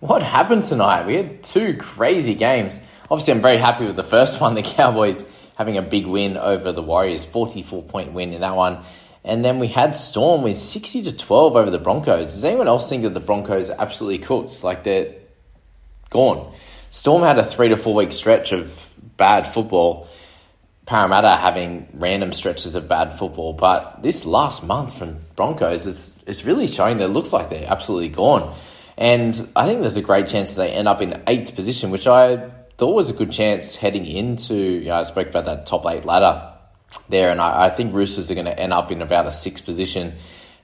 What happened tonight? We had two crazy games. Obviously, I'm very happy with the first one. The Cowboys having a big win over the Warriors, 44 point win in that one. And then we had Storm with 60 to 12 over the Broncos. Does anyone else think that the Broncos are absolutely cooked? Like they're gone. Storm had a three to four week stretch of bad football. Parramatta having random stretches of bad football. But this last month from Broncos is, is really showing that it looks like they're absolutely gone. And I think there's a great chance that they end up in eighth position, which I thought was a good chance heading into, you know, I spoke about that top eight ladder there, and I, I think Roosters are going to end up in about a sixth position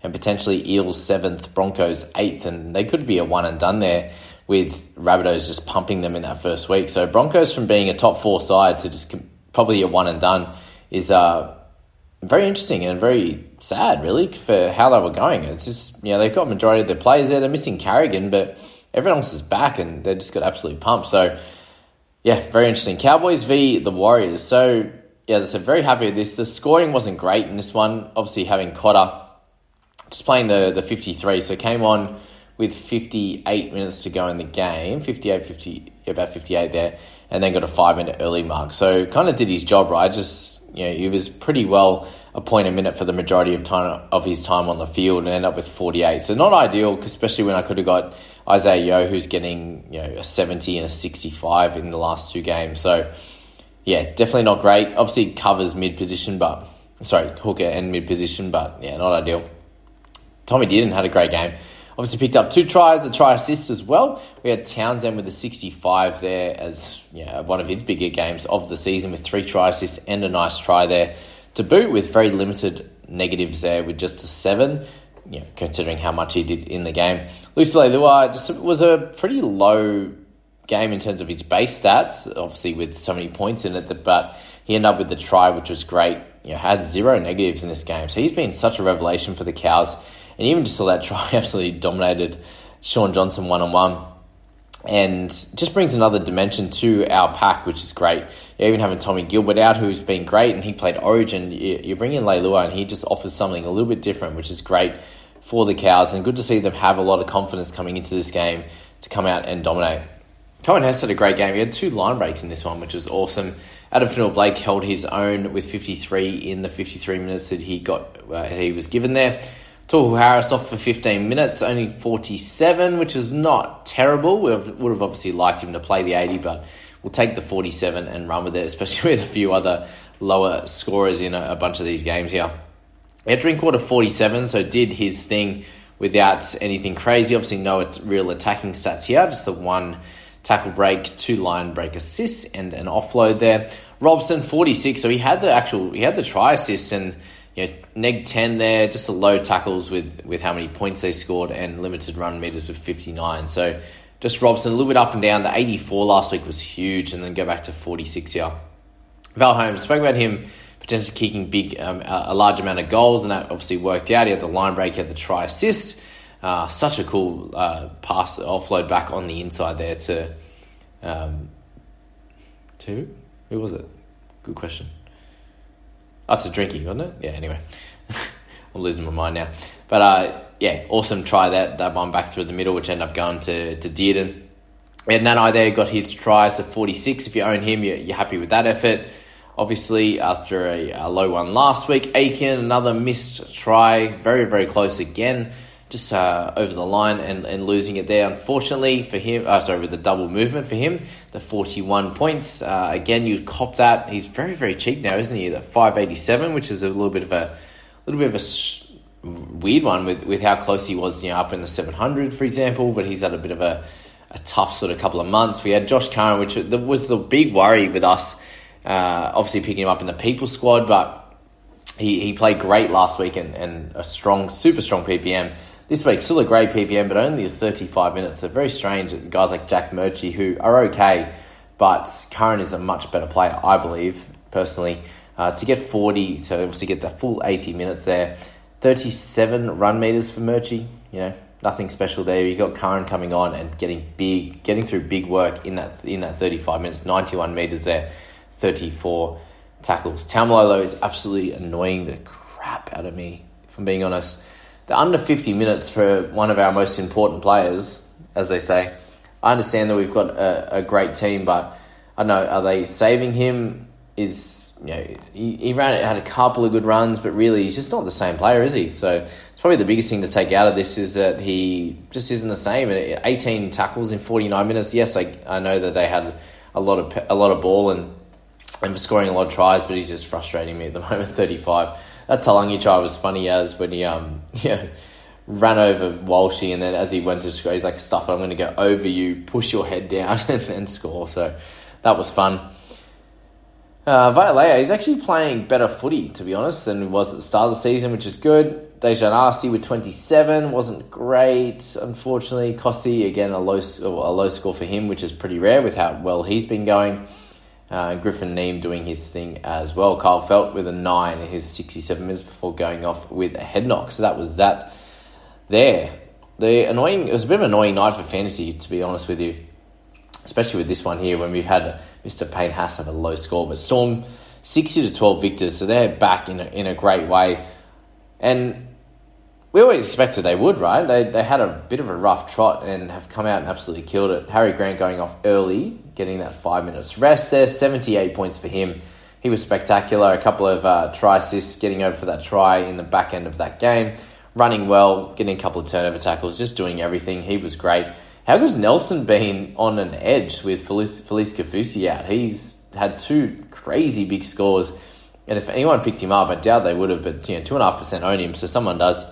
and potentially Eels seventh, Broncos eighth, and they could be a one and done there with Rabbitohs just pumping them in that first week. So Broncos from being a top four side to just probably a one and done is uh, very interesting and very sad, really, for how they were going. It's just, you know, they've got majority of their players there. They're missing Carrigan, but everyone else is back and they just got absolutely pumped. So, yeah, very interesting. Cowboys v. the Warriors. So, yeah, as I said, very happy with this. The scoring wasn't great in this one. Obviously, having Cotter just playing the, the 53. So, came on with 58 minutes to go in the game, 58, 50, about 58 there, and then got a five minute early mark. So, kind of did his job right. Just you know, he was pretty well a point a minute for the majority of time of his time on the field and end up with 48. So not ideal, especially when I could have got Isaah Yeo, who's getting you know a 70 and a 65 in the last two games. So yeah, definitely not great. Obviously covers mid position, but sorry, hooker and mid position, but yeah, not ideal. Tommy Dearden had a great game. Obviously picked up two tries, a try assist as well. We had Townsend with a 65 there as yeah, one of his bigger games of the season with three try assists and a nice try there to boot with very limited negatives there with just the seven, you know, considering how much he did in the game. Lucy Leilua just was a pretty low game in terms of his base stats, obviously with so many points in it, but he ended up with the try, which was great. You know, had zero negatives in this game. So he's been such a revelation for the Cows. And even just saw that try absolutely dominated Shaun Johnson one on one. And just brings another dimension to our pack, which is great. You're even having Tommy Gilbert out, who's been great, and he played Origin. You bring in Leilua, and he just offers something a little bit different, which is great for the Cows. And good to see them have a lot of confidence coming into this game to come out and dominate. Coen Hess had a great game. He had two line breaks in this one, which was awesome. Addin Fonua-Blake held his own with 53 in the 53 minutes that he got uh, he was given there. Tohu Harris off for 15 minutes, only 47, which is not terrible. We would have obviously liked him to play the 80, but we'll take the 47 and run with it, especially with a few other lower scorers in a, a bunch of these games here. Yeah, Drinkwater 47, so did his thing without anything crazy. Obviously, no real attacking stats here, just the one tackle break, two line break assists, and an offload there. Robson 46, so he had the actual, he had the try assist and you know, neg 10 there, just the low tackles with, with how many points they scored and limited run meters with 59. So just Robson, a little bit up and down. The 84 last week was huge, and then go back to 46 here. Val Holmes, spoke about him potentially kicking big, um, a large amount of goals, and that obviously worked out. He had the line break, he had the try assist. Uh, such a cool uh, pass offload back on the inside there to um, to who was it? Good question. After drinking, wasn't it? Yeah. Anyway, I'm losing my mind now. But uh, yeah, awesome try that that one back through the middle, which ended up going to to Dearden. And Nanai there got his tries to 46. If you own him, you're, you're happy with that effort. Obviously, after a, a, low one last week, Aiken, another missed try, very, very close again, just uh, over the line and, and losing it there. Unfortunately for him, uh, sorry, with the double movement for him, the 41 points. Uh, again, you'd cop that. He's very, very cheap now, isn't he? The 587, which is a little bit of a, little bit of a weird one with, with how close he was, you know, up in the 700, for example, but he's had a bit of a, a tough sort of couple of months. We had Josh Curran, which was the big worry with us, uh, obviously picking him up in the people squad, but he, he played great last week and, and a strong, super strong PPM. This week, still a great PPM, but only 35 minutes. So very strange. Guys like Jack Murchie, who are okay, but Curran is a much better player, I believe, personally. Uh, to get 40, to obviously get the full 80 minutes there. 37 run meters for Murchie, you know, nothing special there. You got Curran coming on and getting big, getting through big work in that in that 35 minutes, 91 meters there, 34 tackles. Taumalolo is absolutely annoying the crap out of me, if I'm being honest. The under 50 minutes for one of our most important players, as they say. I understand that we've got a, a great team, but I don't know, are they saving him? Is you know, he, he ran had a couple of good runs, but really he's just not the same player, is he? So it's probably the biggest thing to take out of this is that he just isn't the same. And 18 tackles in 49 minutes. Yes, I, I know that they had a lot of a lot of ball and and scoring a lot of tries, but he's just frustrating me at the moment. 35. That Taulagi try was funny as when he um yeah ran over Walshy and then as he went to score, he's like, "Stuff! I'm going to go over you, push your head down, and, score." So that was fun. Uh, Vailea, he's actually playing better footy, to be honest, than he was at the start of the season, which is good. Dejan Arce with 27 wasn't great, unfortunately. Kossi, again, a low, a low score for him, which is pretty rare with how well he's been going. Uh, Griffin Neame doing his thing as well. Kyle Feldt with a 9 in his 67 minutes before going off with a head knock. So that was that there. The annoying, it was a bit of an annoying night for fantasy, to be honest with you especially with this one here when we've had Mr. Payne Haas have a low score. But Storm 60 to 12 victors, so they're back in a, in a great way. And we always expected they would, right? They, they had a bit of a rough trot and have come out and absolutely killed it. Harry Grant going off early, getting that five minutes rest there, 78 points for him. He was spectacular. A couple of uh, try assists, getting over for that try in the back end of that game. Running well, getting a couple of turnover tackles, just doing everything. He was great. How good's Nelson been on an edge with Felice, Felise Kaufusi out? He's had two crazy big scores. And if anyone picked him up, I doubt they would have, but you know, two and a half percent own him, so someone does.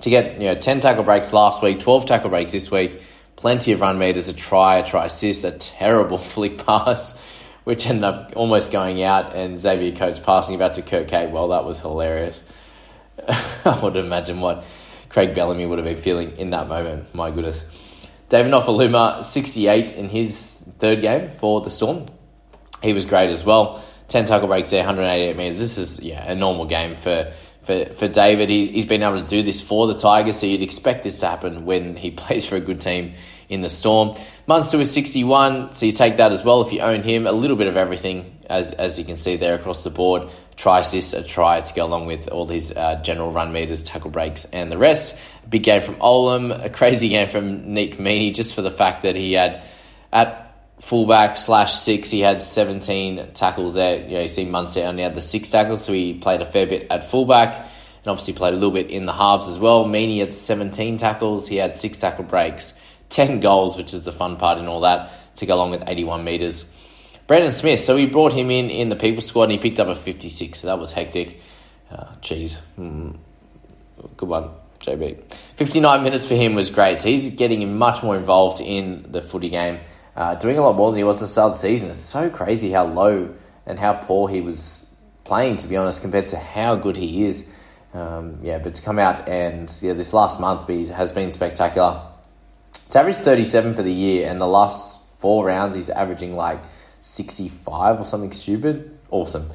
To get you know ten tackle breaks last week, twelve tackle breaks this week, plenty of run meters, a try, a try assist, a terrible flick pass, which ended up almost going out, and Xavier Coates passing about to Kurt Kate. Well, that was hilarious. I would imagine what Craig Bellamy would have been feeling in that moment. My goodness. David Nofoaluma, 68 in his third game for the Storm. He was great as well. 10 tackle breaks there, 188 metres. This is yeah a normal game for, for, for David. He, he's been able to do this for the Tigers, so you'd expect this to happen when he plays for a good team in the Storm. Munster was 61, so you take that as well if you own him. A little bit of everything, as, as you can see there across the board. Try assist, a try to go along with all these uh, general run meters, tackle breaks, and the rest. Big game from Olam, a crazy game from Nick Meaney, just for the fact that he had at fullback slash six, he had 17 tackles there. You know, you see Munster only had the six tackles, so he played a fair bit at fullback and obviously played a little bit in the halves as well. Meaney had 17 tackles, he had six tackle breaks, 10 goals, which is the fun part in all that, to go along with 81 metres. Brandon Smith, so we brought him in in the people squad and he picked up a 56, so that was hectic. Uh, mm, good one. JB. 59 minutes for him was great. So he's getting much more involved in the footy game, uh, doing a lot more than he was the start of the season. It's so crazy how low and how poor he was playing, to be honest, compared to how good he is. Um, yeah, but to come out and yeah, this last month be, has been spectacular. It's averaged 37 for the year, and the last four rounds he's averaging like 65 or something stupid. Awesome.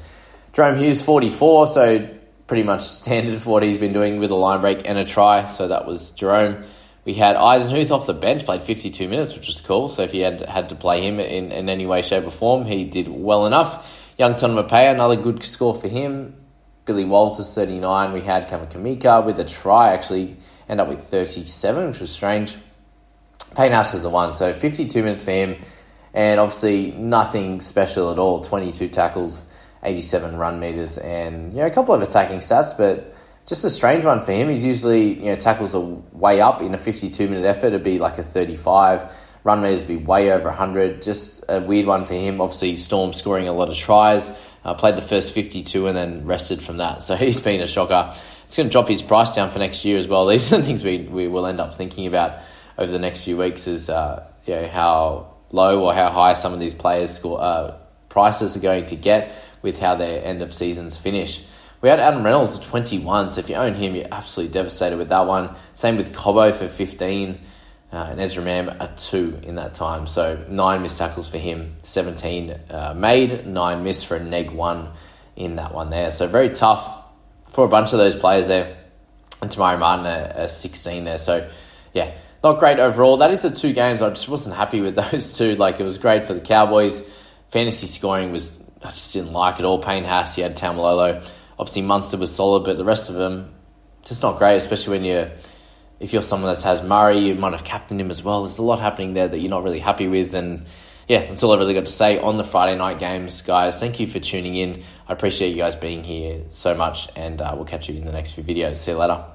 Jahrome Hughes, 44, so pretty much standard for what he's been doing with a line break and a try. So that was Jahrome. We had Eisenhuth off the bench, played 52 minutes, which was cool. So if you had had to play him in, in any way, shape, or form, he did well enough. Young Tonumaipea, another good score for him. Billy Walters, 39. We had Kamikamica with a try, actually end up with 37, which was strange. Payne is the one, so 52 minutes for him, and obviously nothing special at all. 22 tackles, 87 run meters, and you know a couple of attacking stats, but just a strange one for him. He's usually you know tackles are way up in a 52 minute effort. It'd be like a 35. Run meters would be way over 100. Just a weird one for him. Obviously, Storm scoring a lot of tries. Uh, played the first 52 and then rested from that. So he's been a shocker. It's going to drop his price down for next year as well. These are the things we, we will end up thinking about over the next few weeks is uh, you know, how low or how high some of these players' score, uh, prices are going to get with how their end of seasons finish. We had Adam Reynolds at 21, so if you own him, you're absolutely devastated with that one. Same with Cobbo for 15, uh, and Ezra Mam a 2 in that time. So 9 missed tackles for him, 17 uh, made, 9 missed for a neg 1 in that one there. So very tough for a bunch of those players there. And Te Maire Martin a, a 16 there. So yeah, not great overall. That is the two games. I just wasn't happy with those two. Like it was great for the Cowboys. Fantasy scoring was I just didn't like it all. Payne Haas, you had Taumalolo. Obviously Munster was solid, but the rest of them just not great. Especially when you're if you're someone that has Murray, you might have captained him as well. There's a lot happening there that you're not really happy with, and yeah, that's all I really got to say on the Friday night games, guys. Thank you for tuning in. I appreciate you guys being here so much, and uh, we'll catch you in the next few videos. See you later.